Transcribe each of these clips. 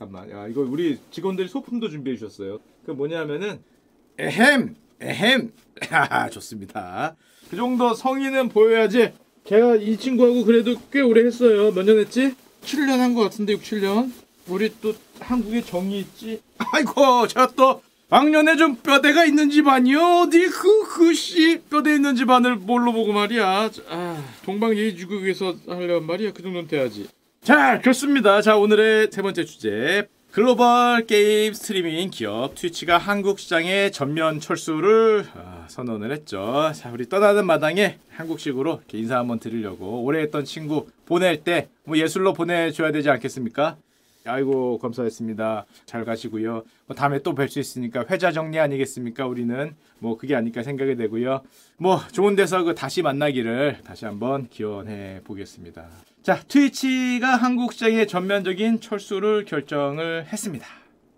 잠깐만. 야, 이거 우리 직원들이 소품도 준비해 주셨어요. 그 뭐냐면은 에헴, 에헴. 하 좋습니다. 그 정도 성의는 보여야지. 걔가 이 친구하고 그래도 꽤 오래 했어요. 몇 년 했지? 7년 한 것 같은데 6, 7년. 우리 또 한국에 정이 있지. 아이고, 제가 또 왕년에 좀 뼈대가 있는 집안이요. 어디 그 그씨 뼈대 있는 집안을 뭘로 보고 말이야. 아, 동방 예의주국에서 하려면 말이야. 그 정도는 돼야지. 자, 좋습니다. 자, 오늘의 세 번째 주제. 글로벌 게임 스트리밍 기업 트위치가 한국 시장의 전면 철수를 아, 선언을 했죠. 자, 우리 떠나는 마당에 한국식으로 인사 한번 드리려고 오래 했던 친구 보낼 때 뭐 예술로 보내줘야 되지 않겠습니까? 아이고 감사했습니다. 잘 가시고요. 뭐 다음에 또 뵐 수 있으니까 회자 정리 아니겠습니까? 우리는 뭐 그게 아닐까 생각이 되고요. 뭐 좋은 데서 그 다시 만나기를 다시 한번 기원해 보겠습니다. 자, 트위치가 한국 시장의 전면적인 철수를 결정을 했습니다.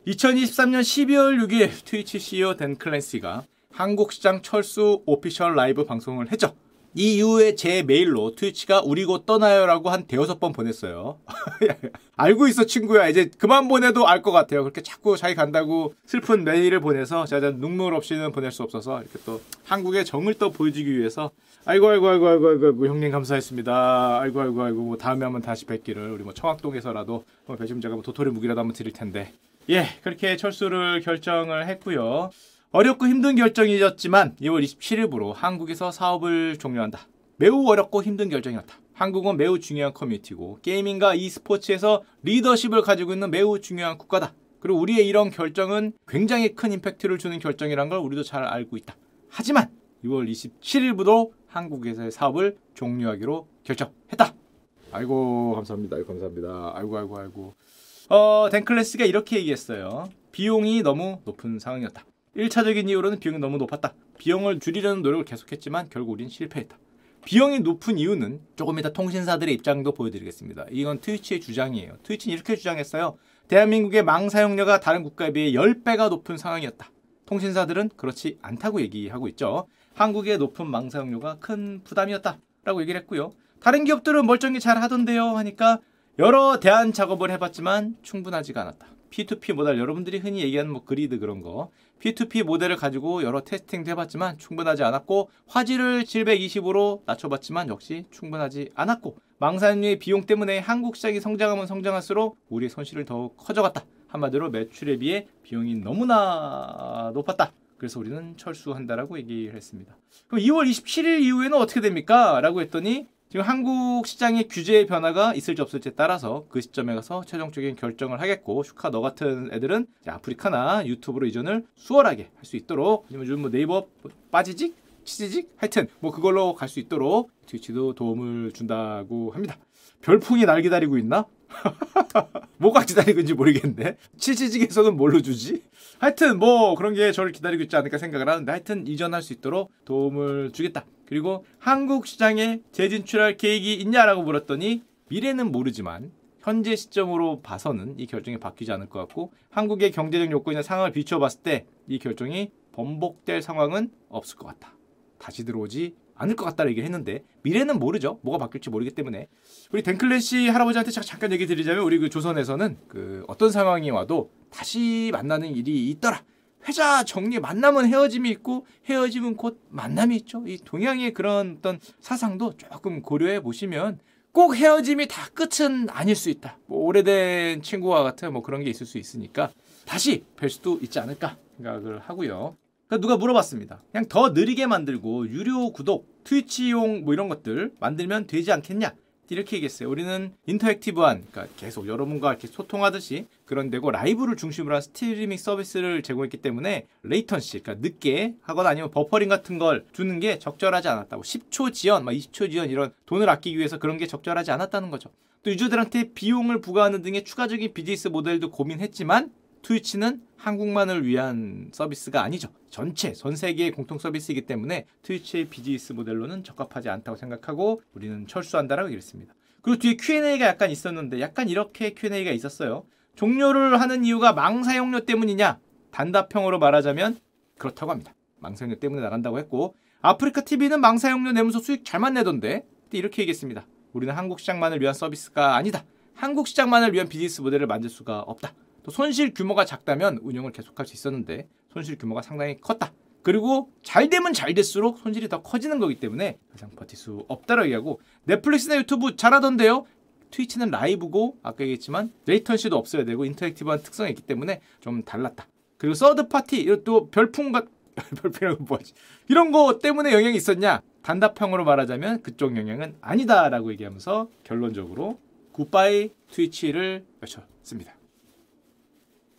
2023년 12월 6일 트위치 CEO 댄 클랜시가 한국 시장 철수 오피셜 라이브 방송을 했죠. 이 이후에 제 메일로 트위치가 우리 곧 떠나요라고 한 대여섯 번 보냈어요. 알고 있어 친구야. 이제 그만 보내도 알 것 같아요. 그렇게 자꾸 자기 간다고 슬픈 메일을 보내서 제가 눈물 없이는 보낼 수 없어서 이렇게 또 한국의 정을 또 보여주기 위해서 아이고 아이고 아이고 아이고 아이고, 형님 감사했습니다. 아이고 아이고 아이고 뭐 다음에 한번 다시 뵙기를 우리 뭐 청학동에서라도 뭐 제가 뭐 도토리 묵이라도 한번 드릴 텐데 예 그렇게 철수를 결정을 했고요. 어렵고 힘든 결정이었지만 2월 27일부로 한국에서 사업을 종료한다. 매우 어렵고 힘든 결정이었다. 한국은 매우 중요한 커뮤니티고 게이밍과 e스포츠에서 리더십을 가지고 있는 매우 중요한 국가다. 그리고 우리의 이런 결정은 굉장히 큰 임팩트를 주는 결정이란 걸 우리도 잘 알고 있다. 하지만 6월 27일부로 한국에서의 사업을 종료하기로 결정했다. 아이고 감사합니다. 아이고 감사합니다. 아이고 아이고 아이고. 어 댄클래스가 이렇게 얘기했어요. 비용이 너무 높은 상황이었다. 1차적인 이유로는 비용이 너무 높았다. 비용을 줄이려는 노력을 계속했지만 결국 우린 실패했다. 비용이 높은 이유는 조금 이따 통신사들의 입장도 보여드리겠습니다. 이건 트위치의 주장이에요. 트위치는 이렇게 주장했어요. 대한민국의 망 사용료가 다른 국가에 비해 10배가 높은 상황이었다. 통신사들은 그렇지 않다고 얘기하고 있죠. 한국의 높은 망 사용료가 큰 부담이었다. 라고 얘기를 했고요. 다른 기업들은 멀쩡히 잘 하던데요. 하니까 여러 대안 작업을 해봤지만 충분하지가 않았다. P2P 모델 여러분들이 흔히 얘기하는 뭐 그리드 그런 거 P2P 모델을 가지고 여러 테스팅도 해봤지만 충분하지 않았고 화질을 720으로 낮춰봤지만 역시 충분하지 않았고 망사용료의 비용 때문에 한국 시장이 성장하면 성장할수록 우리의 손실은 더욱 커져갔다. 한마디로 매출에 비해 비용이 너무나 높았다. 그래서 우리는 철수한다라고 얘기를 했습니다. 그럼 2월 27일 이후에는 어떻게 됩니까? 라고 했더니 지금 한국 시장의 규제 변화가 있을지 없을지에 따라서 그 시점에 가서 최종적인 결정을 하겠고 슈카 너 같은 애들은 아프리카나 유튜브로 이전을 수월하게 할 수 있도록 요즘 뭐 네이버 빠지직 치지직 하여튼 뭐 그걸로 갈 수 있도록 트위치도 도움을 준다고 합니다. 별풍이 날 기다리고 있나? 뭐가 기다리고 있는지 모르겠는데 치즈직에서는 뭘로 주지? 하여튼 뭐 그런 게 저를 기다리고 있지 않을까 생각을 하는데 하여튼 이전할 수 있도록 도움을 주겠다. 그리고 한국 시장에 재진출할 계획이 있냐라고 물었더니 미래는 모르지만 현재 시점으로 봐서는 이 결정이 바뀌지 않을 것 같고 한국의 경제적 요건이나 상황을 비추어 봤을 때 이 결정이 번복될 상황은 없을 것 같다. 다시 들어오지 않을 것 같다는 얘기를 했는데 미래는 모르죠. 뭐가 바뀔지 모르기 때문에 우리 덴클래시 할아버지한테 잠깐 얘기 드리자면 우리 그 조선에서는 그 어떤 상황이 와도 다시 만나는 일이 있더라. 회자 정리 만남은 헤어짐이 있고 헤어짐은 곧 만남이 있죠. 이 동양의 그런 어떤 사상도 조금 고려해 보시면 꼭 헤어짐이 다 끝은 아닐 수 있다. 뭐 오래된 친구와 같은 뭐 그런 게 있을 수 있으니까 다시 뵐 수도 있지 않을까 생각을 하고요. 그러니까 누가 물어봤습니다. 그냥 더 느리게 만들고 유료 구독, 트위치용 뭐 이런 것들 만들면 되지 않겠냐? 이렇게 얘기했어요. 우리는 interactive한, 그러니까 계속 여러분과 이렇게 소통하듯이 그런 데고 라이브를 중심으로 한 스트리밍 서비스를 제공했기 때문에 latency, 그러니까 늦게 하거나 아니면 버퍼링 같은 걸 주는 게 적절하지 않았다고. 10초 지연, 막 20초 지연 이런 돈을 아끼기 위해서 그런 게 적절하지 않았다는 거죠. 또 유저들한테 비용을 부과하는 등의 추가적인 비즈니스 모델도 고민했지만 트위치는 한국만을 위한 서비스가 아니죠. 전체 전 세계의 공통 서비스이기 때문에 트위치의 비즈니스 모델로는 적합하지 않다고 생각하고 우리는 철수한다라고 얘기했습니다. 그리고 뒤에 Q&A가 약간 있었는데 약간 이렇게 Q&A가 있었어요. 종료를 하는 이유가 망사용료 때문이냐? 단답형으로 말하자면 그렇다고 합니다. 망사용료 때문에 나간다고 했고 아프리카 TV는 망사용료 내면서 수익 잘만 내던데 이렇게 얘기했습니다. 우리는 한국 시장만을 위한 서비스가 아니다. 한국 시장만을 위한 비즈니스 모델을 만들 수가 없다. 또 손실 규모가 작다면 운영을 계속할 수 있었는데 손실 규모가 상당히 컸다. 그리고 잘 되면 잘 될수록 손실이 더 커지는 거기 때문에 가장 버틸 수 없다라고 얘기하고 넷플릭스나 유튜브 잘하던데요. 트위치는 라이브고 아까 얘기했지만 latency도 없어야 되고 interactive한 특성이 있기 때문에 좀 달랐다. 그리고 third party 이것도 별풍과 별풍이라고 뭐지 이런 거 때문에 영향이 있었냐? 단답형으로 말하자면 그쪽 영향은 아니다라고 얘기하면서 결론적으로 굿바이 트위치를 외쳤습니다.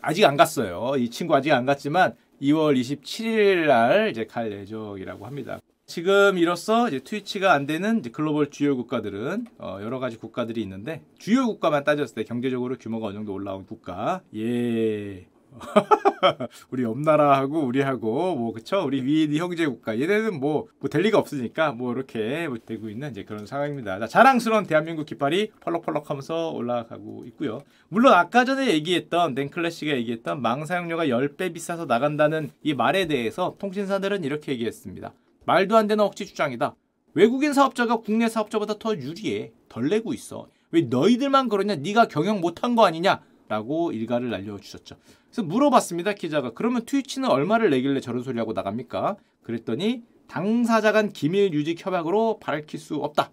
아직 안 갔어요. 이 친구 아직 안 갔지만 2월 27일 날 이제 갈 예정이라고 합니다. 지금 이로써 이제 트위치가 안 되는 글로벌 주요 국가들은 어 여러 가지 국가들이 있는데 주요 국가만 따졌을 때 경제적으로 규모가 어느 정도 올라온 국가 예 우리 옆나라하고 우리하고 뭐 그쵸 우리 위인 형제 국가 얘네는 뭐, 뭐 될 리가 없으니까 뭐 이렇게 뭐 되고 있는 이제 그런 상황입니다. 자, 자랑스러운 대한민국 깃발이 펄럭펄럭하면서 올라가고 있고요. 물론 아까 전에 얘기했던 댄클래시가 얘기했던 망 사용료가 10배 비싸서 나간다는 이 말에 대해서 통신사들은 이렇게 얘기했습니다. 말도 안 되는 억지 주장이다. 외국인 사업자가 국내 사업자보다 더 유리해. 덜 내고 있어. 왜 너희들만 그러냐? 네가 경영 못한 거 아니냐? 라고 일가를 날려주셨죠. 그래서 물어봤습니다. 기자가. 그러면 트위치는 얼마를 내길래 저런 소리 하고 나갑니까? 그랬더니 당사자 간 기밀 유지 협약으로 밝힐 수 없다.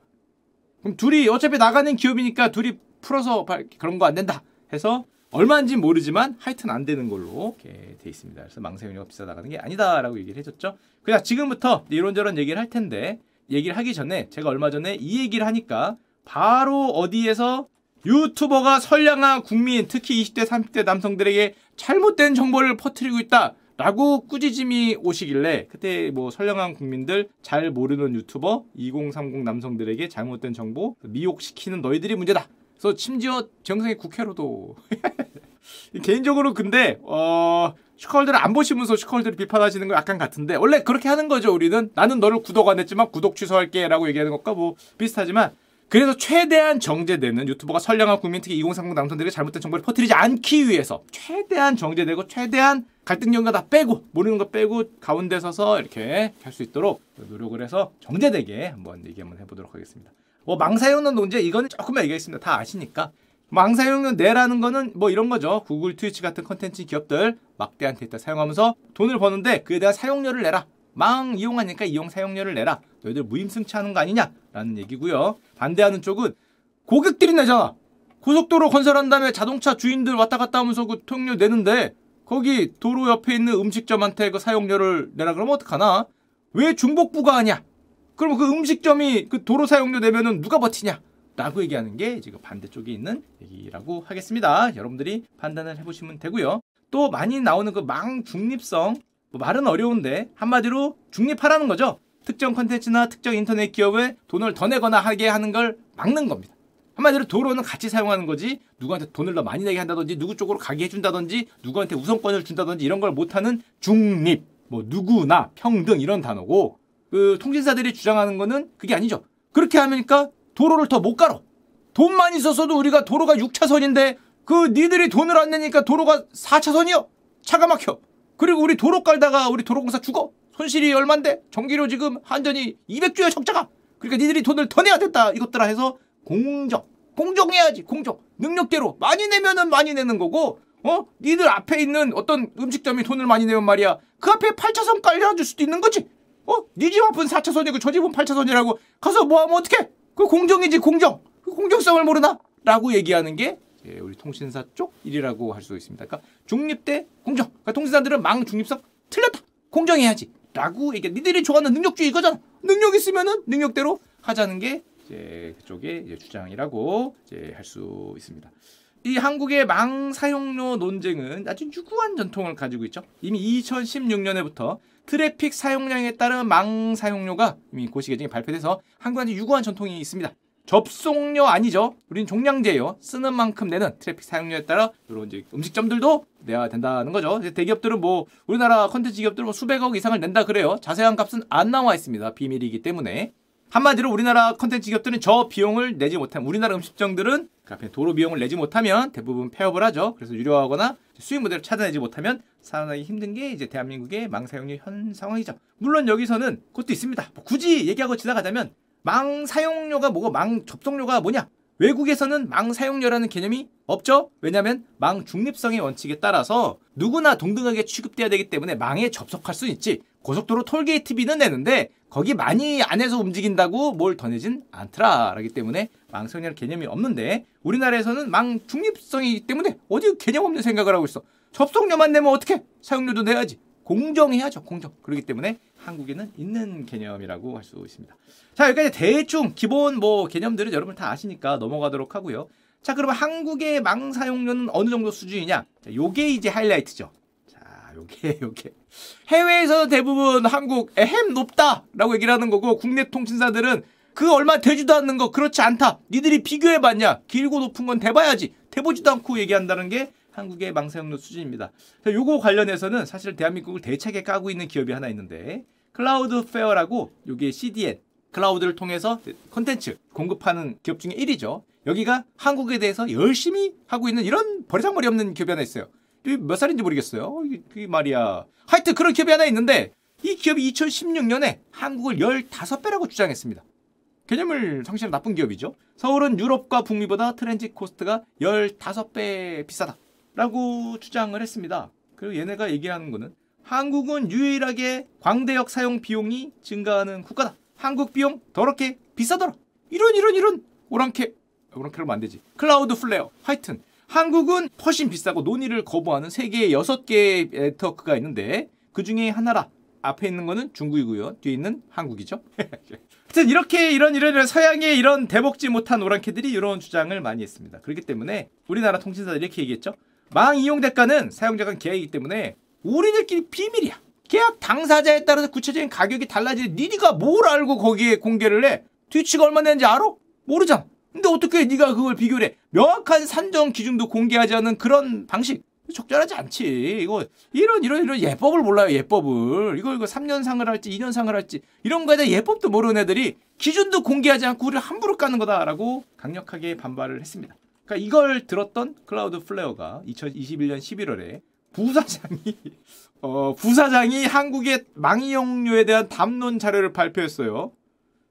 그럼 둘이 어차피 나가는 기업이니까 둘이 풀어서 밝... 그런 거 안 된다. 해서 얼마인지 모르지만 하여튼 안 되는 걸로 이렇게 돼 있습니다. 그래서 망사용료가 비싸 나가는 게 아니다라고 얘기를 해줬죠. 그냥 지금부터 이런저런 얘기를 할 텐데 얘기를 하기 전에 제가 얼마 전에 이 얘기를 하니까 바로 어디에서 유튜버가 선량한 국민, 특히 20대, 30대 남성들에게 잘못된 정보를 퍼뜨리고 있다. 라고 꾸짖음이 오시길래 그때 뭐 선량한 국민들 잘 모르는 유튜버 2030 남성들에게 잘못된 정보 미혹시키는 너희들이 문제다. 그래서 심지어 정성의 국회로도 개인적으로 근데 어 슈컬들을 안 보시면서 슈컬들을 비판하시는 거 약간 같은데 원래 그렇게 하는 거죠 우리는 나는 너를 구독 안 했지만 구독 취소할게 라고 얘기하는 것과 뭐 비슷하지만 그래서 최대한 정제되는 유튜버가 선량한 국민 특히 2030 남성들에게 잘못된 정보를 퍼뜨리지 않기 위해서 최대한 정제되고 최대한 갈등 연가 다 빼고 모르는 거 빼고 가운데 서서 이렇게 할 수 있도록 노력을 해서 정제되게 한번 얘기 한번 해보도록 하겠습니다. 뭐 망사용론 논제 이거는 조금만 얘기하겠습니다. 다 아시니까 망사용료 내라는 거는 뭐 이런 거죠. 구글, 트위치 같은 컨텐츠 기업들 막대한 데이터 사용하면서 돈을 버는데 그에 대한 사용료를 내라. 망 이용하니까 이용 사용료를 내라. 너희들 무임승차하는 거 아니냐라는 얘기고요. 반대하는 쪽은 고객들이 내잖아. 고속도로 건설한 다음에 자동차 주인들 왔다 갔다 하면서 그 통료 내는데 거기 도로 옆에 있는 음식점한테 그 사용료를 내라 그러면 어떡하나? 왜 중복부가 하냐? 그럼 그 음식점이 그 도로 사용료 내면은 누가 버티냐? 라고 얘기하는 게 지금 반대쪽에 있는 얘기라고 하겠습니다. 여러분들이 판단을 해보시면 되고요. 또 많이 나오는 그 망 중립성 뭐 말은 어려운데 한마디로 중립하라는 거죠. 특정 컨텐츠나 특정 인터넷 기업에 돈을 더 내거나 하게 하는 걸 막는 겁니다. 한마디로 도로는 같이 사용하는 거지 누구한테 돈을 더 많이 내게 한다든지 누구 쪽으로 가게 해준다든지 누구한테 우선권을 준다든지 이런 걸 못하는 중립 뭐 누구나 평등 이런 단어고 그 통신사들이 주장하는 거는 그게 아니죠. 그렇게 하니까 도로를 더못 깔아. 돈 많이 썼어도 우리가 도로가 6차선인데 그 니들이 돈을 안 내니까 도로가 4차선이요. 차가 막혀. 그리고 우리 도로 깔다가 우리 도로공사 죽어. 손실이 얼만데? 전기료 지금 한전이 200조야 적자가. 그러니까 니들이 돈을 더 내야 된다. 이것들아 해서 공정. 공정해야지. 공정. 능력대로 많이 내면은 많이 내는 거고 어? 니들 앞에 있는 어떤 음식점이 돈을 많이 내면 말이야. 그 앞에 8차선 깔려줄 수도 있는 거지. 어? 니집 앞은 4차선이고 저 집은 8차선이라고 가서 뭐 하면 어떡해? 그 공정이지 공정. 그 공정성을 모르나? 라고 얘기하는 게 예, 우리 통신사 쪽 일이라고 할 수 있습니다. 그러니까 중립대 공정. 그러니까 통신사들은 망 중립성 틀렸다. 공정해야지. 라고 얘기. 니들이 좋아하는 능력주의 이거잖아. 능력 있으면은 능력대로 하자는 게 이제 그쪽의 이제 주장이라고 이제 할 수 있습니다. 이 한국의 망 사용료 논쟁은 아주 유구한 전통을 가지고 있죠. 이미 2016년에부터 트래픽 사용량에 따른 망 사용료가 이미 고시 개정이 발표돼서 한국한테 유구한 전통이 있습니다. 접속료 아니죠. 우린 종량제예요. 쓰는 만큼 내는 트래픽 사용료에 따라 이런 이제 음식점들도 내야 된다는 거죠. 대기업들은 뭐 우리나라 컨텐츠 기업들은 뭐 수백억 이상을 낸다 그래요. 자세한 값은 안 나와 있습니다. 비밀이기 때문에. 한마디로 우리나라 컨텐츠 기업들은 저 비용을 내지 못하면 우리나라 음식점들은 그 도로 비용을 내지 못하면 대부분 폐업을 하죠. 그래서 유료하거나 수익 모델을 찾아내지 못하면 살아나기 힘든 게 이제 대한민국의 망사용료 현 상황이죠. 물론 여기서는 그것도 있습니다. 뭐 굳이 얘기하고 지나가자면 망 사용료가 뭐고 망 접속료가 뭐냐? 외국에서는 망 사용료라는 개념이 없죠. 왜냐하면 망 중립성의 원칙에 따라서 누구나 동등하게 취급돼야 되기 때문에 망에 접속할 수 있지. 고속도로 톨게이트비는 내는데 거기 많이 안에서 움직인다고 뭘 더 내진 않더라 라기 때문에 망 사용료라는 개념이 없는데 우리나라에서는 망 중립성이기 때문에 어디 개념 없는 생각을 하고 있어. 접속료만 내면 어떻게? 사용료도 내야지. 공정해야죠. 공정. 그렇기 때문에 한국에는 있는 개념이라고 할 수 있습니다. 자, 여기까지 대충 기본 뭐 개념들은 여러분 다 아시니까 넘어가도록 하고요. 자, 그러면 한국의 망 사용료는 어느 정도 수준이냐? 자, 요게 이제 하이라이트죠. 자, 요게 요게 해외에서 대부분 한국 에헴 높다라고 얘기를 하는 거고 국내 통신사들은 그 얼마 되지도 않는 거 그렇지 않다. 니들이 비교해 봤냐? 길고 높은 건 대봐야지. 대보지도 않고 얘기한다는 게 한국의 망사용료 수준입니다. 요거 관련해서는 사실 대한민국을 대차게 까고 있는 기업이 하나 있는데 클라우드 플레어라고 요게 CDN 클라우드를 통해서 컨텐츠 공급하는 기업 중에 1위죠. 여기가 한국에 대해서 열심히 하고 있는 이런 버리장머리 없는 기업이 하나 있어요. 몇 살인지 모르겠어요. 그 말이야. 하여튼 그런 기업이 하나 있는데 이 기업이 2016년에 한국을 15배라고 주장했습니다. 개념을 상실한 나쁜 기업이죠. 서울은 유럽과 북미보다 transit cost가 15배 비싸다. 라고 주장을 했습니다. 그리고 얘네가 얘기하는 거는 한국은 유일하게 광대역 사용 비용이 증가하는 국가다. 한국 비용 더럽게 비싸더라. 이런 이런 이런 오랑캐 오랑캐로 안 되지. 클라우드 플레어. 하여튼 한국은 훨씬 비싸고 논의를 거부하는 세계의 여섯 개의 네트워크가 있는데 그 중에 하나라. 앞에 있는 거는 중국이고요. 뒤에 있는 한국이죠. 하여튼 이렇게 이런 이런 이런 서양의 이런 돼먹지 못한 오랑캐들이 이런 주장을 많이 했습니다. 그렇기 때문에 우리나라 통신사들이 이렇게 얘기했죠. 망 이용 대가는 사용자간 계약이기 때문에 우리들끼리 비밀이야. 계약 당사자에 따라서 구체적인 가격이 달라지는 니가 뭘 알고 거기에 공개를 해? 트위치가 얼마 내는지 알아? 모르잖아. 근데 어떻게 네가 그걸 비교를 해? 명확한 산정 기준도 공개하지 않은 그런 방식 적절하지 않지. 이거 이런 이런 이런 예법을 몰라요. 예법을 이거 이거 3년 상을 할지 2년 상을 할지 이런 거에 대한 예법도 모르는 애들이 기준도 공개하지 않고 우리를 함부로 까는 거다라고 강력하게 반발을 했습니다. 그러니까 이걸 들었던 클라우드 플레어가 2021년 11월에 부사장이 어, 부사장이 한국의 망이용료에 대한 담론 자료를 발표했어요.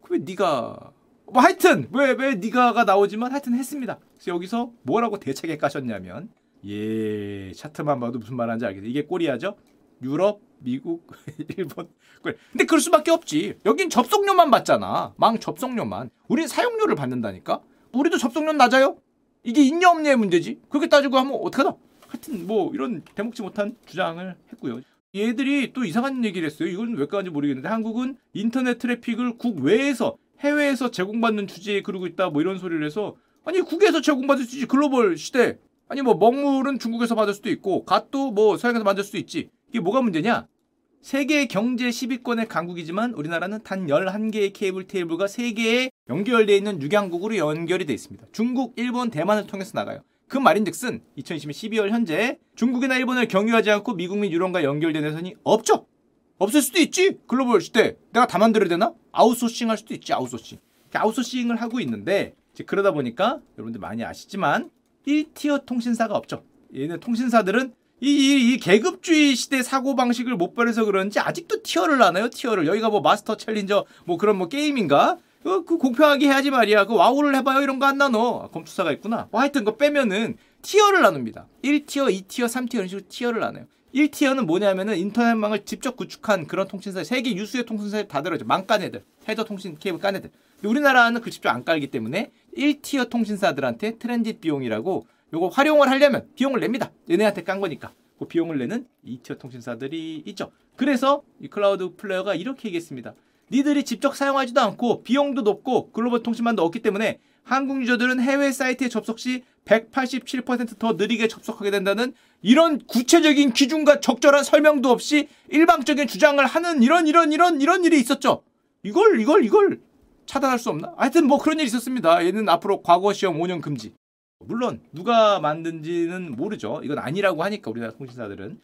왜 네가 뭐 하여튼 왜 왜 네가가 나오지만 하여튼 했습니다. 그래서 여기서 뭐라고 대차게 까셨냐면 예 차트만 봐도 무슨 말하는지 알겠어. 이게 Korea죠. 유럽, 미국, 일본. 근데 그럴 수밖에 없지. 여긴 접속료만 받잖아. 망 접속료만. 우린 사용료를 받는다니까. 우리도 접속료 낮아요. 이게 있냐 없냐의 문제지. 그렇게 따지고 하면 어떡하나? 하여튼 뭐 이런 대목지 못한 주장을 했고요. 얘들이 또 이상한 얘기를 했어요. 이건 왜 까는지 모르겠는데 한국은 인터넷 트래픽을 국외에서 해외에서 제공받는 주제에 그러고 있다 뭐 이런 소리를 해서 아니 국외에서 제공받을 수 있지 글로벌 시대 아니 뭐 먹물은 중국에서 받을 수도 있고 갓도 뭐 서양에서 만들 수도 있지 이게 뭐가 문제냐 세계 경제 10위권의 강국이지만 우리나라는 단 11개의 케이블 테이블과 3개의 연결되어 있는 육양국으로 연결이 되어 있습니다. 중국, 일본, 대만을 통해서 나가요. 그 말인즉슨 2020년 12월 현재 중국이나 일본을 경유하지 않고 미국 및 유럽과 연결된 회선이 없죠. 없을 수도 있지. 글로벌 시대. 내가 다 만들어야 되나? 아웃소싱 할 수도 있지. 아웃소싱. 아웃소싱을 하고 있는데 그러다 보니까 여러분들 많이 아시지만 1tier 통신사가 없죠. 얘네 통신사들은 이, 이, 이 계급주의 시대 사고 방식을 못 버려서 그런지 아직도 tier를 하나요? tier를. 여기가 뭐 master challenger 뭐 그런 뭐 게임인가? 그, 그 공평하게 해야지 말이야. 그 와우를 해봐요. 이런 거 안 나눠. 아, 검투사가 있구나. 뭐 하여튼 그거 빼면은 tier를 나눕니다. 1티어, 2티어, 3티어 이런 식으로 tier를 나눠요. 1tier는 뭐냐면은 인터넷망을 직접 구축한 그런 통신사, 세계 유수의 통신사에 다 들어있죠. 망깐 애들, 해저 통신 케이블 깐 애들. 우리나라는 그 직접 안 깔기 때문에 1tier 통신사들한테 transit 비용이라고 요거 활용을 하려면 비용을 냅니다. 얘네한테 깐 거니까. 그 비용을 내는 2tier 통신사들이 있죠. 그래서 이 클라우드 플레어가 이렇게 얘기했습니다. 니들이 직접 사용하지도 않고 비용도 높고 글로벌 통신만도 없기 때문에 한국 유저들은 해외 사이트에 접속 시 187%더 느리게 접속하게 된다는 이런 구체적인 기준과 적절한 설명도 없이 일방적인 주장을 하는 이런 이런 이런 이런 일이 있었죠. 이걸 이걸 이걸 차단할 수 없나? 하여튼 뭐 그런 일이 있었습니다. 얘는 앞으로 과거 시험 5년 금지. 물론 누가 만든지는 모르죠. 이건 아니라고 하니까 우리나라 통신사들은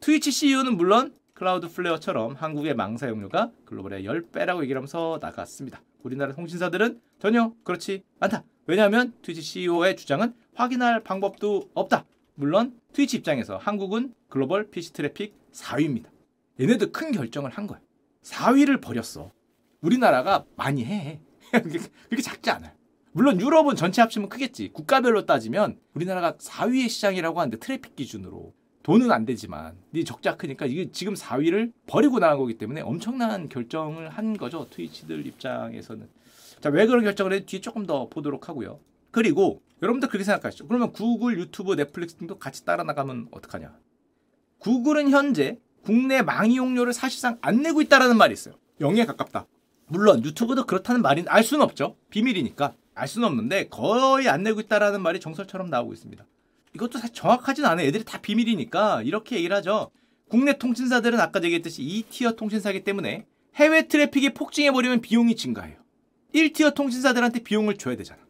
트위치 CEO는 물론 클라우드 플레어처럼 한국의 망 사용료가 글로벌의 10배라고 얘기를 하면서 나갔습니다. 우리나라 통신사들은 전혀 그렇지 않다. 왜냐하면 트위치 CEO의 주장은 확인할 방법도 없다. 물론 트위치 입장에서 한국은 글로벌 PC 트래픽 4위입니다. 얘네도 큰 결정을 한 거야. 4위를 버렸어. 우리나라가 많이 해. 그렇게 작지 않아요. 물론 유럽은 전체 합치면 크겠지. 국가별로 따지면 우리나라가 4위의 시장이라고 하는데 트래픽 기준으로 돈은 안 되지만 네 적자 크니까 이게 지금 4위를 버리고 나간 거기 때문에 엄청난 결정을 한 거죠. 트위치들 입장에서는. 자, 왜 그런 결정을 뒤에 조금 더 보도록 하고요. 그리고 여러분들 그렇게 생각하시죠. 그러면 구글, 유튜브, 넷플릭스 등도 같이 따라 나가면 어떡하냐? 구글은 현재 국내 망 이 용료를 사실상 안 내고 있다라는 말이 있어요. 0에 가깝다. 물론 유튜브도 그렇다는 말인 알 수는 없죠. 비밀이니까 알 수는 없는데 거의 안 내고 있다라는 말이 정설처럼 나오고 있습니다. 이것도 사실 정확하진 않아요. 애들이 다 비밀이니까 이렇게 얘기를 하죠. 국내 통신사들은 아까 얘기했듯이 2tier 통신사기 때문에 해외 트래픽이 폭증해버리면 비용이 증가해요. 1tier 통신사들한테 비용을 줘야 되잖아.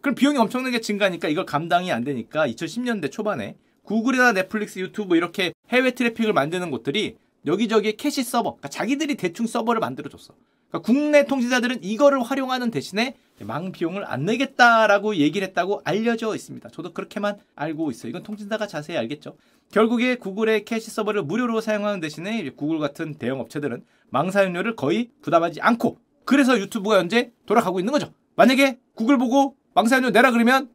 그럼 비용이 엄청나게 증가하니까 이걸 감당이 안 되니까 2010년대 초반에 구글이나 넷플릭스, 유튜브 이렇게 해외 트래픽을 만드는 곳들이 여기저기 캐시 서버, 그러니까 자기들이 대충 서버를 만들어줬어. 그러니까 국내 통신사들은 이거를 활용하는 대신에 망 비용을 안 내겠다라고 얘기를 했다고 알려져 있습니다. 저도 그렇게만 알고 있어요. 이건 통신사가 자세히 알겠죠. 결국에 구글의 캐시 서버를 무료로 사용하는 대신에 구글 같은 대형 업체들은 망 사용료를 거의 부담하지 않고 그래서 유튜브가 현재 돌아가고 있는 거죠. 만약에 구글 보고 망 사용료 내라 그러면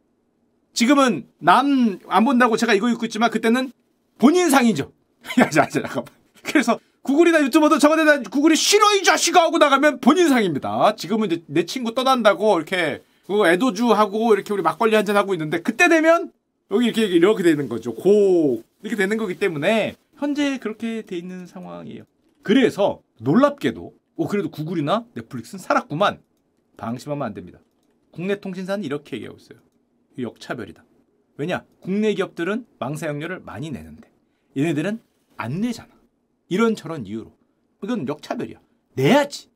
지금은 남 안 본다고 제가 이거 읽고 있지만 그때는 본인 상이죠. 야, 자, 자, 잠깐만. 그래서 구글이나 유튜브도 저거 내다 구글이 싫어 이 자식아 하고 나가면 본인 상입니다. 지금은 이제 내 친구 떠난다고 이렇게 그 애도주 하고 이렇게 우리 막걸리 한 잔 하고 있는데 그때 되면 여기 이렇게 이렇게 되는 거죠. 고 이렇게 되는 거기 때문에 현재 그렇게 돼 있는 상황이에요. 그래서 놀랍게도 오 그래도 구글이나 넷플릭스는 살았구만. 방심하면 안 됩니다. 국내 통신사는 이렇게 얘기하고 있어요. 역차별이다. 왜냐? 국내 기업들은 망사용료를 많이 내는데 얘네들은 안 내잖아. 이런 저런 이유로. 이건 역차별이야. 내야지.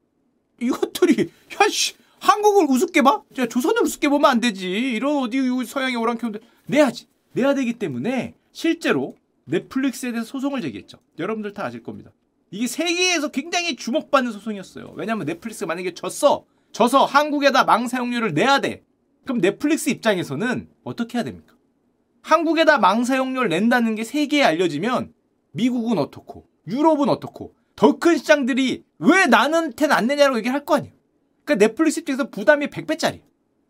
이것들이 야씨 한국을 우습게 봐? 자, 조선을 우습게 보면 안 되지. 이런 어디 서양의 오랑캐인데 내야지. 내야 되기 때문에 실제로 넷플릭스에 대해서 소송을 제기했죠. 여러분들 다 아실 겁니다. 이게 세계에서 굉장히 주목받는 소송이었어요. 왜냐하면 넷플릭스가 만약에 졌어. 져서 한국에다 망사용료를 내야 돼. 그럼 넷플릭스 입장에서는 어떻게 해야 됩니까? 한국에다 망사용료를 낸다는 게 세계에 알려지면 미국은 어떻고 유럽은 어떻고 더 큰 시장들이 왜 나는 텐안 내냐고 얘기할 거 아니에요. 그러니까 넷플릭스 입장에서 부담이 100배짜리.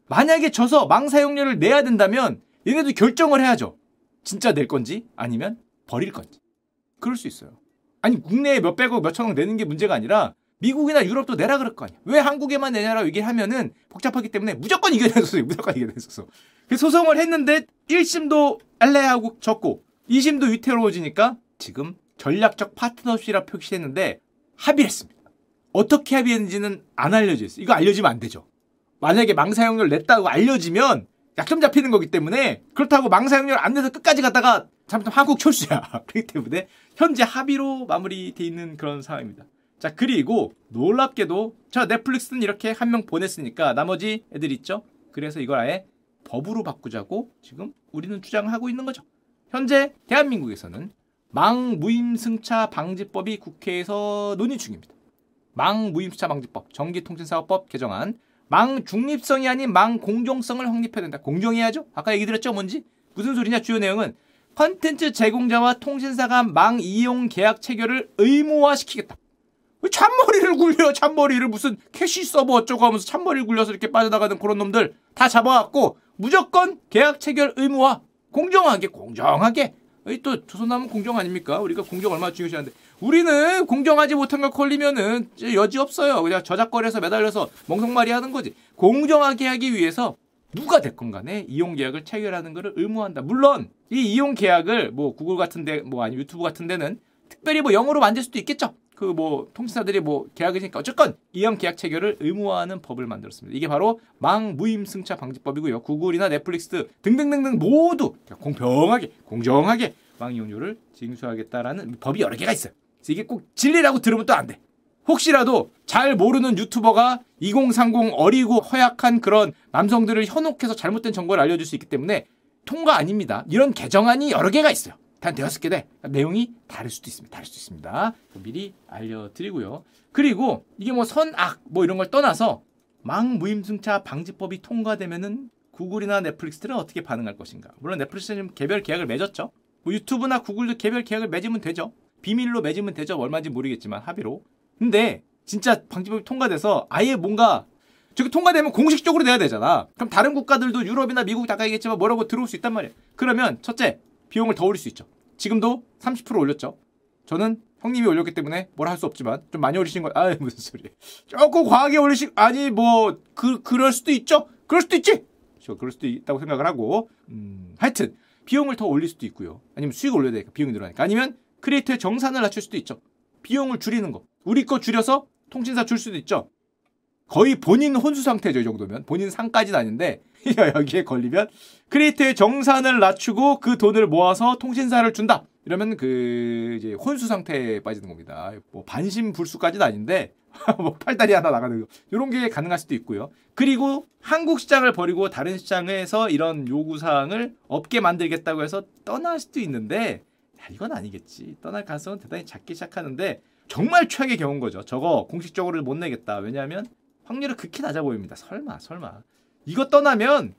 만약에 져서 망사용료를 내야 된다면 얘네도 결정을 해야죠. 진짜 낼 건지 아니면 버릴 건지. 그럴 수 있어요. 아니 국내에 몇백억 몇천억 내는 게 문제가 아니라 미국이나 유럽도 내라 그럴 거 아니야. 왜 한국에만 내냐라고 얘기하면은 복잡하기 때문에 무조건 소리, 무조건 소송. 그 소송을 했는데 1심도 알레하고 졌고 2심도 위태로워지니까 지금 전략적 파트너십이라 표시했는데 합의를 했습니다. 어떻게 합의했는지는 안 알려져 있어요. 이거 알려지면 안 되죠. 만약에 망사용료를 냈다고 알려지면 약점 잡히는 거기 때문에 그렇다고 망사용료를 안 내서 끝까지 갔다가 잘못하면 한국 철수야. 그렇기 때문에 현재 합의로 마무리돼 있는 그런 상황입니다. 자 그리고 놀랍게도 자 넷플릭스는 이렇게 한 명 보냈으니까 나머지 애들 있죠. 그래서 이걸 아예 법으로 바꾸자고 지금 우리는 주장하고 있는 거죠. 현재 대한민국에서는 망 무임승차 방지법이 국회에서 논의 중입니다. 망 무임승차 방지법, 전기통신사업법 개정안, 망 중립성이 아닌 망 공정성을 확립해야 된다. 공정해야죠? 아까 얘기 드렸죠? 뭔지? 무슨 소리냐? 주요 내용은 컨텐츠 제공자와 통신사 간 망 이용 계약 체결을 의무화시키겠다. 왜 잔머리를 굴려 잔머리를 무슨 캐시 서버 어쩌고 하면서 잔머리를 굴려서 이렇게 빠져나가는 그런 놈들 다 잡아갖고 무조건 계약 체결 의무화 공정하게 공정하게 또 조선남은 공정 아닙니까? 우리가 공정 얼마나 중요시하는데 우리는 공정하지 못한 걸 걸리면은 여지 없어요. 그냥 저작거리에서 매달려서 멍석말이 하는 거지. 공정하게 하기 위해서 누가 됐건 간에 이용 계약을 체결하는 것을 의무한다. 물론 이 이용 계약을 뭐 구글 같은데 뭐 아니 유튜브 같은 데는 특별히 뭐 영어로 만들 수도 있겠죠. 그 뭐 통신사들이 뭐 계약이니까 어쨌건 이용 계약 체결을 의무화하는 법을 만들었습니다. 이게 바로 망 무임 승차 방지법이고요. 구글이나 넷플릭스 등등등등 모두 공평하게 공정하게 망 이용료를 징수하겠다라는 법이 여러 개가 있어요. 이게 꼭 진리라고 들으면 또 안 돼. 혹시라도 잘 모르는 유튜버가 2030 어리고 허약한 그런 남성들을 현혹해서 잘못된 정보를 알려줄 수 있기 때문에 통과 아닙니다. 이런 개정안이 여러 개가 있어요. 단 대여섯 개 돼. 내용이 다를 수도 있습니다. 다를 수 있습니다. 미리 알려드리고요. 그리고 이게 뭐 선악 뭐 이런 걸 떠나서 망무임승차 방지법이 통과되면은 구글이나 넷플릭스들은 어떻게 반응할 것인가? 물론 넷플릭스는 개별 계약을 맺었죠. 뭐 유튜브나 구글도 개별 계약을 맺으면 되죠. 비밀로 맺으면 되죠. 얼마인지 모르겠지만 합의로. 근데 진짜 방지법이 통과돼서 아예 뭔가 저게 통과되면 공식적으로 돼야 되잖아. 그럼 다른 국가들도 유럽이나 미국 얘기했지만 뭐라고 들어올 수 있단 말이에요. 그러면 첫째 비용을 더 올릴 수 있죠. 지금도 30% 올렸죠. 저는 형님이 올렸기 때문에 뭐라 할 수 없지만 좀 많이 올리신 거. 아 무슨 소리? 조금 과하게 올리시 아니 뭐 그 그럴 수도 있죠. 그럴 수도 있지. 저 그럴 수도 있다고 생각을 하고 음, 하여튼 비용을 더 올릴 수도 있고요. 아니면 수익을 올려야 되니까 비용이 늘어나니까 아니면 크리에이터의 정산을 낮출 수도 있죠. 비용을 줄이는 거. 우리 거 줄여서 통신사 줄 수도 있죠. 거의 본인 혼수 상태죠, 이 정도면. 본인 상까지는 아닌데, 여기에 걸리면, 크리에이터의 정산을 낮추고 그 돈을 모아서 통신사를 준다. 이러면 그, 이제 혼수 상태에 빠지는 겁니다. 뭐, 반신불수까지는 아닌데, 뭐, 팔다리 하나 나가는 거. 이런 게 가능할 수도 있고요. 그리고 한국 시장을 버리고 다른 시장에서 이런 요구 사항을 없게 만들겠다고 해서 떠날 수도 있는데, 야, 이건 아니겠지. 떠날 가능성은 대단히 작기 시작하는데, 정말 최악의 경우인 거죠. 저거 공식적으로 못 내겠다. 왜냐하면 확률이 극히 낮아 보입니다. 설마, 설마. 이거 떠나면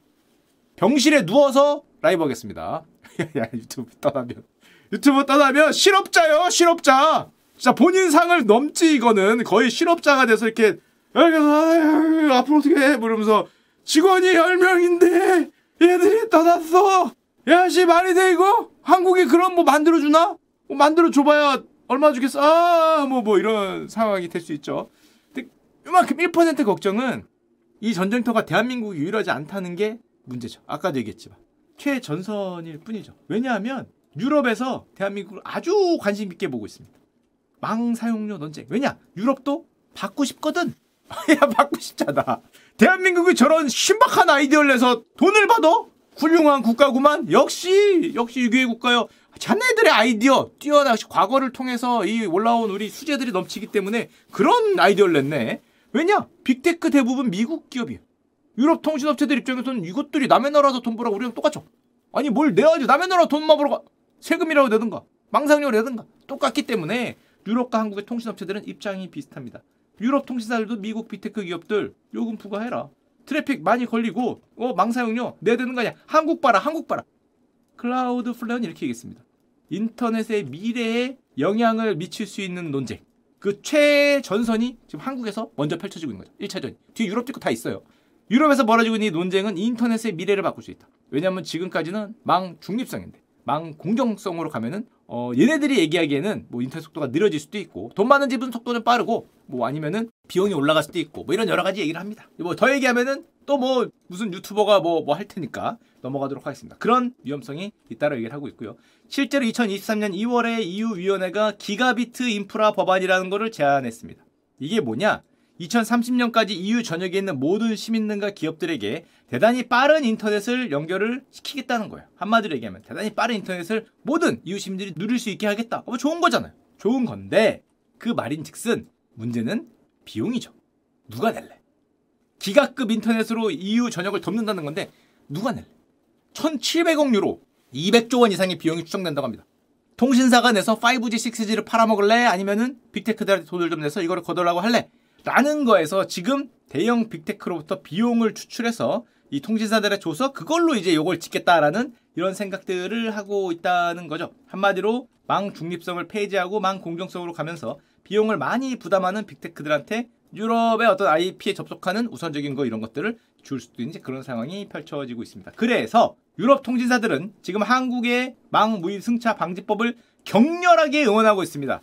병실에 누워서 라이브 하겠습니다. 야, 유튜브 떠나면. 유튜브 떠나면 실업자요, 실업자. 진짜 본인 상을 넘지, 이거는. 거의 실업자가 돼서 이렇게, 아유, 앞으로 어떻게 해? 이러면서 직원이 10명인데 얘들이 떠났어. 야, 씨, 말이 돼, 이거? 한국이 그런 뭐 만들어주나? 뭐 만들어줘봐야 얼마 주겠어? 아, 뭐, 뭐, 이런 상황이 될 수 있죠. 근데 이만큼 1% 걱정은 이 전쟁터가 대한민국이 유일하지 않다는 게 문제죠. 아까도 얘기했지만. 최전선일 뿐이죠. 왜냐하면 유럽에서 대한민국을 아주 관심 있게 보고 있습니다. 망 사용료 논쟁. 왜냐? 유럽도 받고 싶거든. 야, 받고 싶잖아. 대한민국이 저런 신박한 아이디어를 내서 돈을 받아? 훌륭한 국가구만. 역시, 역시 유교의 국가요. 자네들의 아이디어 뛰어나 과거를 통해서 이 올라온 우리 수재들이 넘치기 때문에 그런 아이디어를 냈네. 왜냐? 빅테크 대부분 미국 기업이에요. 유럽 통신업체들 입장에서는 이것들이 남의 나라에서 돈 벌라고 우리랑 똑같죠. 아니 뭘 내야지 남의 나라 돈만 벌어 가 세금이라고 내든가 망 사용료를 내든가 똑같기 때문에 유럽과 한국의 통신업체들은 입장이 비슷합니다. 유럽 통신사들도 미국 빅테크 기업들 요금 부과해라. 트래픽 많이 걸리고 어 망사용료 내야 되는 거 아니야. 한국 봐라 한국 봐라. 클라우드 플레어는 이렇게 얘기했습니다. 인터넷의 미래에 영향을 미칠 수 있는 논쟁. 그 최전선이 지금 한국에서 먼저 펼쳐지고 있는 거죠. 1차전. 뒤에 유럽도 있고 다 있어요. 유럽에서 벌어지고 있는 이 논쟁은 인터넷의 미래를 바꿀 수 있다. 왜냐하면 지금까지는 망 중립성인데 망 공정성으로 가면은 어 얘네들이 얘기하기에는 뭐 인터넷 속도가 느려질 수도 있고 돈 많은 집은 속도는 빠르고 뭐 아니면은 비용이 올라갈 수도 있고 뭐 이런 여러 가지 얘기를 합니다. 뭐 더 얘기하면은 또 뭐 무슨 유튜버가 뭐 뭐 할 테니까 넘어가도록 하겠습니다. 그런 위험성이 있다고 얘기를 하고 있고요. 실제로 2023년 2월에 EU 위원회가 기가비트 인프라 법안이라는 것을 제안했습니다. 이게 뭐냐? 2030년까지 EU 전역에 있는 모든 시민들과 기업들에게 대단히 빠른 인터넷을 연결을 시키겠다는 거예요. 한마디로 얘기하면 대단히 빠른 인터넷을 모든 EU 시민들이 누릴 수 있게 하겠다. 어, 좋은 거잖아요. 좋은 건데 그 말인즉슨 문제는 비용이죠. 누가 낼래? 기가급 인터넷으로 EU 전역을 덮는다는 건데 누가 낼래? 1,700억 유로, 200조 원 이상의 비용이 추정된다고 합니다. 통신사가 내서 5G, 6G를 팔아먹을래? 아니면은 빅테크들한테 돈을 좀 내서 이거를 거덜라고 할래? 라는 거에서 지금 대형 빅테크로부터 비용을 추출해서 이 통신사들에 줘서 그걸로 이제 요걸 짓겠다라는 이런 생각들을 하고 있다는 거죠. 한마디로 망 중립성을 폐지하고 망 공정성으로 가면서 비용을 많이 부담하는 빅테크들한테 유럽의 어떤 IP에 접속하는 우선적인 거 이런 것들을 줄 수도 있는 그런 상황이 펼쳐지고 있습니다. 그래서 유럽 통신사들은 지금 한국의 망 무인 승차 방지법을 격렬하게 응원하고 있습니다.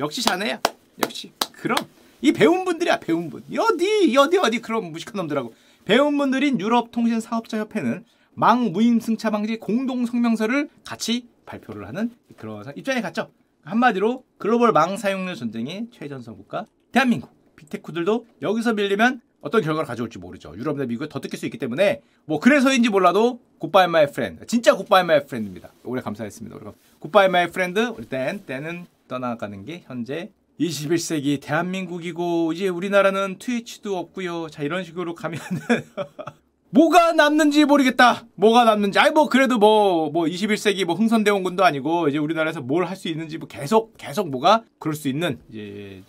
역시 자네야. 역시. 그럼 이 배운 분들이야 배운 분. 어디 어디 어디 그런 무식한 놈들하고 배운 분들인 유럽 통신 사업자 협회는 망 무인 승차 방지 공동 성명서를 같이 발표를 하는 그런 입장에 갔죠. 한마디로 글로벌 망 사용료 전쟁의 최전선 국가 대한민국 빅테크들도 여기서 밀리면 어떤 결과를 가져올지 모르죠. 유럽이나 미국에 더 뜯길 수 있기 때문에 뭐 그래서인지 몰라도 goodbye my friend 진짜 goodbye my friend입니다. 오래 감사했습니다. 우리가 goodbye my friend 우리 땐 때는 떠나가는 게 현재 21세기 대한민국이고 이제 우리나라는 트위치도 없고요. 자 이런 식으로 가면은 뭐가 남는지 모르겠다. 뭐가 남는지. 아이 뭐 그래도 뭐뭐 뭐 21세기 뭐 흥선대원군도 아니고 이제 우리나라에서 뭘 할 수 있는지 뭐 계속 계속 뭐가 그럴 수 있는 이제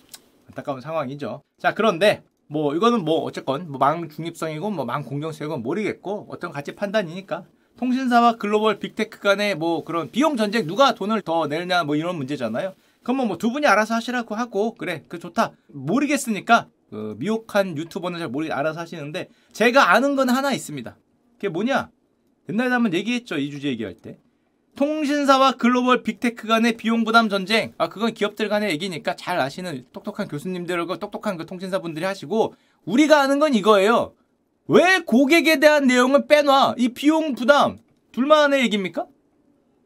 안타까운 상황이죠. 자 그런데 뭐 이거는 뭐 어쨌건 뭐 망 중립성이고 뭐 망 공정성이고 모르겠고 어떤 가치 판단이니까 통신사와 글로벌 빅테크 간의 뭐 그런 비용 전쟁 누가 돈을 더 내느냐 뭐 이런 문제잖아요. 그럼 뭐 두 분이 알아서 하시라고 하고 그래 그 좋다 모르겠으니까 어, 미욱한 유튜버는 잘 모르게 알아서 하시는데 제가 아는 건 하나 있습니다. 그게 뭐냐? 옛날에 한번 얘기했죠. 이 주제 얘기할 때. 통신사와 글로벌 빅테크 간의 비용 부담 전쟁. 아, 그건 기업들 간의 얘기니까 잘 아시는 똑똑한 교수님들과 똑똑한 그 통신사 분들이 하시고 우리가 아는 건 이거예요. 왜 고객에 대한 내용을 빼놔? 이 비용 부담 둘만의 얘기입니까?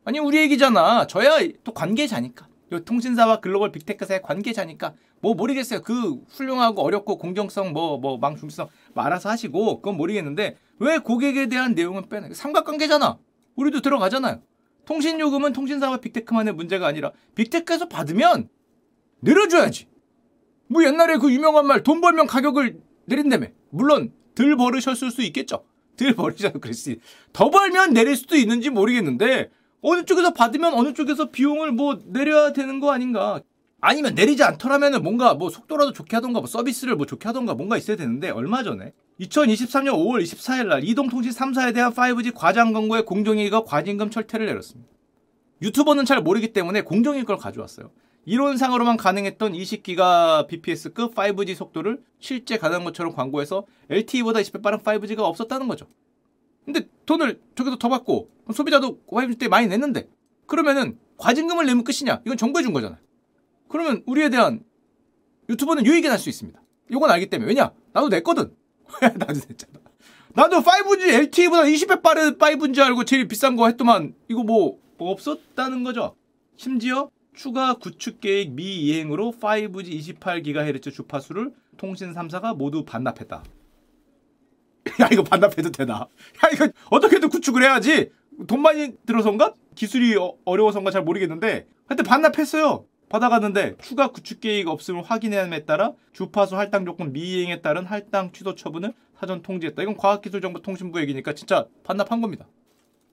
아니 우리 얘기잖아. 저야 또 관계자니까. 요 통신사와 글로벌 빅테크사의 관계자니까 뭐 모르겠어요. 그 훌륭하고 어렵고 공정성 뭐 뭐 망중성 뭐 알아서 하시고 그건 모르겠는데 왜 고객에 대한 내용은 빼나? 삼각관계잖아. 우리도 들어가잖아요. 통신 요금은 통신사와 빅테크만의 문제가 아니라 빅테크에서 받으면 내려줘야지. 뭐 옛날에 그 유명한 말 돈 벌면 가격을 내린다며. 물론 덜 벌으셨을 수 있겠죠. 덜 벌으셔도 그랬지. 더 벌면 내릴 수도 있는지 모르겠는데 어느 쪽에서 받으면 어느 쪽에서 비용을 뭐 내려야 되는 거 아닌가. 아니면 내리지 않더라면은 뭔가 뭐 속도라도 좋게 하던가 뭐 서비스를 뭐 좋게 하던가 뭔가 있어야 되는데 얼마 전에 2023년 5월 24일 날 이동통신 3사에 대한 5G 과장 광고의 공정위가 과징금 철퇴를 내렸습니다. 유튜버는 잘 모르기 때문에 공정위 걸 가져왔어요. 이론상으로만 가능했던 20기가 bps급 5G 속도를 실제 가능한 것처럼 광고해서 LTE보다 20배 빠른 5G가 없었다는 거죠. 근데 돈을 저기서 더 받고 소비자도 5G 때 많이 냈는데 그러면은 과징금을 내면 끝이냐? 이건 정부에 준 거잖아요. 그러면 우리에 대한 유튜버는 유익이 날 수 있습니다. 이건 알기 때문에 왜냐? 나도 냈거든. 나도 냈잖아. 나도 5G LTE보다 20배 빠른 5G 알고 제일 비싼 거 했더만 이거 뭐, 뭐 없었다는 거죠. 심지어 추가 구축 계획 미이행으로 5G 28GHz 주파수를 통신 3사가 모두 반납했다. 야 이거 반납해도 되나? 야 이거 어떻게든 구축을 해야지. 돈 많이 들어서인가? 기술이 어, 어려워서인가 잘 모르겠는데 하여튼 반납했어요. 받아갔는데 추가 구축 계획 없음을 확인함에 따라 주파수 할당 조건 미이행에 따른 할당 취소 처분을 사전 통지했다. 이건 과학기술정보통신부 얘기니까 진짜 반납한 겁니다.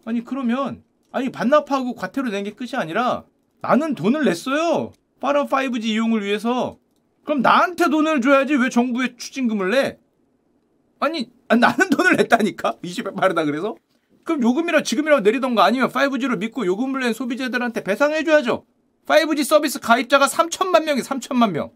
아니 그러면 아니 반납하고 과태료 낸 게 끝이 아니라 나는 돈을 냈어요. 빠른 5G 이용을 위해서. 그럼 나한테 돈을 줘야지 왜 정부에 추징금을 내? 아니 나는 돈을 냈다니까? 20배 빠르다 그래서? 그럼 요금이라 지금이라도 내리던가 아니면 5G를 믿고 요금을 낸 소비자들한테 배상해줘야죠. 5G 서비스 가입자가 3천만 명이 3천만 명.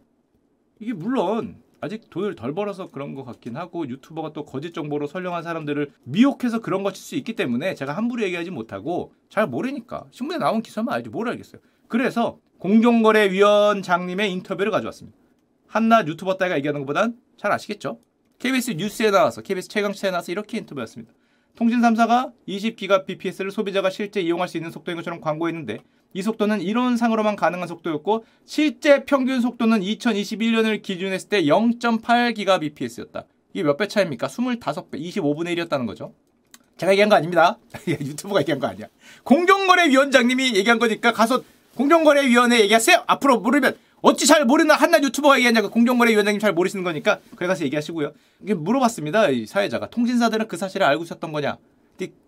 이게 물론 아직 돈을 덜 벌어서 그런 것 같긴 하고 유튜버가 또 거짓 정보로 설령한 사람들을 미혹해서 그런 것일 수 있기 때문에 제가 함부로 얘기하지 못하고 잘 모르니까 신문에 나온 기사만 알지 뭘 알겠어요. 그래서 공정거래위원장님의 인터뷰를 가져왔습니다. 한낱 유튜버 따위가 얘기하는 것보단 잘 아시겠죠 KBS 뉴스에 나와서 KBS 최강시사에 나와서 이렇게 인터뷰했습니다. 통신 3사가 20기가 bps를 소비자가 실제 이용할 수 있는 속도인 것처럼 광고했는데 이 속도는 이론상으로만 가능한 속도였고 실제 평균 속도는 2021년을 기준했을 때 0.8기가 bps였다. 이게 몇 배 차입니까? 25배, 25분의 1이었다는 거죠. 제가 얘기한 거 아닙니다. 유튜브가 얘기한 거 아니야. 공정거래위원장님이 얘기한 거니까 가서 공정거래위원회 얘기하세요. 앞으로 모르면 어찌 잘 모르는 한낱 유튜버가 얘기하냐고 공정거래위원장님 잘 모르시는 거니까 그래 가서 얘기하시고요. 이게 물어봤습니다. 이 사회자가 통신사들은 그 사실을 알고 있었던 거냐?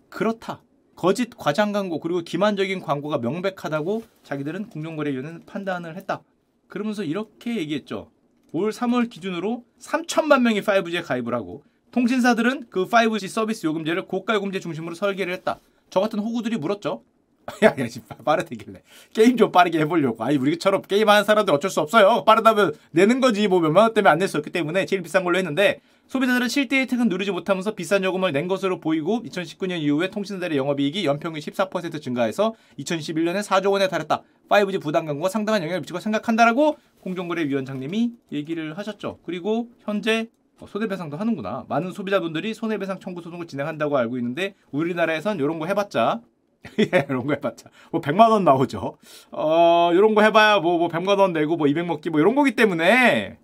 그렇다. 거짓 과장 광고 그리고 기만적인 광고가 명백하다고 자기들은 공정거래위원회는 판단을 했다. 그러면서 이렇게 얘기했죠. 올 3월 기준으로 3천만 명이 5G에 가입을 하고 통신사들은 그 5G 서비스 요금제를 고가 요금제 중심으로 설계를 했다. 저 같은 호구들이 물었죠. 야, 야, 지금 빠르대길래. 게임 좀 빠르게 해보려고. 아니, 우리처럼 게임하는 사람들 어쩔 수 없어요. 빠르다면 내는 거지. 뭐 몇만 원 때문에 안 낼 수 없기 때문에 제일 비싼 걸로 했는데, 소비자들은 실제 혜택은 누리지 못하면서 비싼 요금을 낸 것으로 보이고, 2019년 이후에 통신사들의 영업이익이 연평균 14% 증가해서 2011년에 4조 원에 달했다. 5G 부담 광고가 상당한 영향을 미치고 생각한다라고 공정거래위원장님이 얘기를 하셨죠. 그리고 현재 어, 손해배상도 하는구나. 많은 소비자분들이 손해배상 청구 소송을 진행한다고 알고 있는데 우리나라에선 이런 거 해봤자 예, 이런 거 해봤자 뭐 100만 원 나오죠. 어, 이런 거 해봐야 뭐, 뭐 100만 원 내고 뭐 200 먹기 뭐 이런 거기 때문에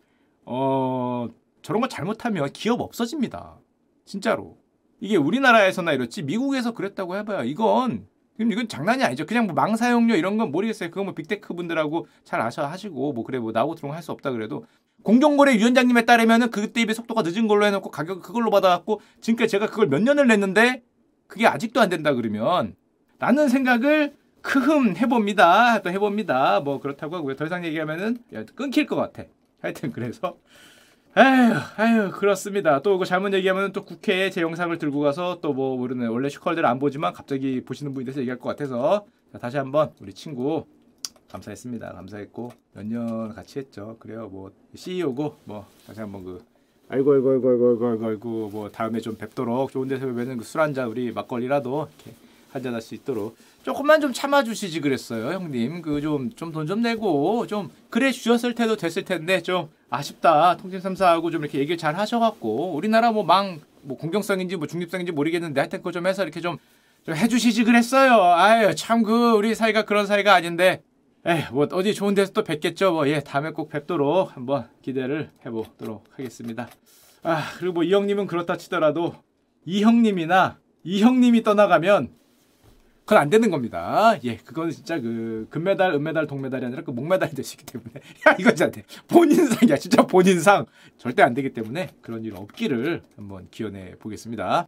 어, 저런 거 잘못하면 기업 없어집니다. 진짜로. 이게 우리나라에서나 이렇지 미국에서 그랬다고 해봐요. 이건 이건 장난이 아니죠. 그냥 뭐 망사용료 이런 건 모르겠어요. 그거 뭐 빅테크 분들하고 잘 알아서 하시고 뭐 그래 뭐 나오고 들어오고 할수 없다 그래도 공정거래 위원장님에 따르면은 그때 비해 속도가 늦은 걸로 해놓고 가격 그걸로 받아갖고 지금까지 제가 그걸 몇 년을 냈는데 그게 아직도 안 된다 그러면 라는 생각을 크흠 해봅니다. 또 해봅니다. 뭐 그렇다고 하고요. 더 이상 얘기하면은 끊길 것 같아. 하여튼 그래서 아휴, 아휴, 그렇습니다. 또 이거 잘못 얘기하면 또 국회에 제 영상을 들고 가서 또 뭐 모르는 원래 슈컬들 안 보지만 갑자기 보시는 분이 돼서 얘기할 것 같아서 자, 다시 한번 우리 친구 감사했습니다. 감사했고 몇 년 같이 했죠. 그래요. 뭐 CEO고 뭐 다시 한번 그 아이고 아이고 아이고 아이고 아이고 아이고, 뭐 다음에 좀 뵙도록 좋은 데서 뵈면 그술 한잔 우리 막걸리라도 이렇게 한잔 할 수 있도록. 조금만 좀 참아주시지 그랬어요 형님. 그 좀 좀돈좀 내고 좀 그래 주셨을 때도 됐을 텐데 좀 아쉽다. 통신 3사하고 좀 이렇게 얘기를 잘 하셔갖고. 우리나라 뭐망뭐 공경성인지 뭐 중립성인지 모르겠는데 하여튼 그거 좀 해서 이렇게 좀, 좀 해주시지 그랬어요. 아유 참 그 우리 사이가 그런 사이가 아닌데. 에이 뭐 어디 좋은 데서 또 뵙겠죠. 뭐 예 다음에 꼭 뵙도록 한번 기대를 해보도록 하겠습니다. 아 그리고 뭐 이 형님은 그렇다 치더라도 이 형님이나 이 형님이 떠나가면 그건 안 되는 겁니다. 예, 그거는 진짜 그 금메달, 은메달, 동메달이 아니라 그 목메달이 되시기 때문에 야 이건 진짜 안 돼. 본인상이야, 진짜 본인상 절대 안 되기 때문에 그런 일 없기를 한번 기원해 보겠습니다.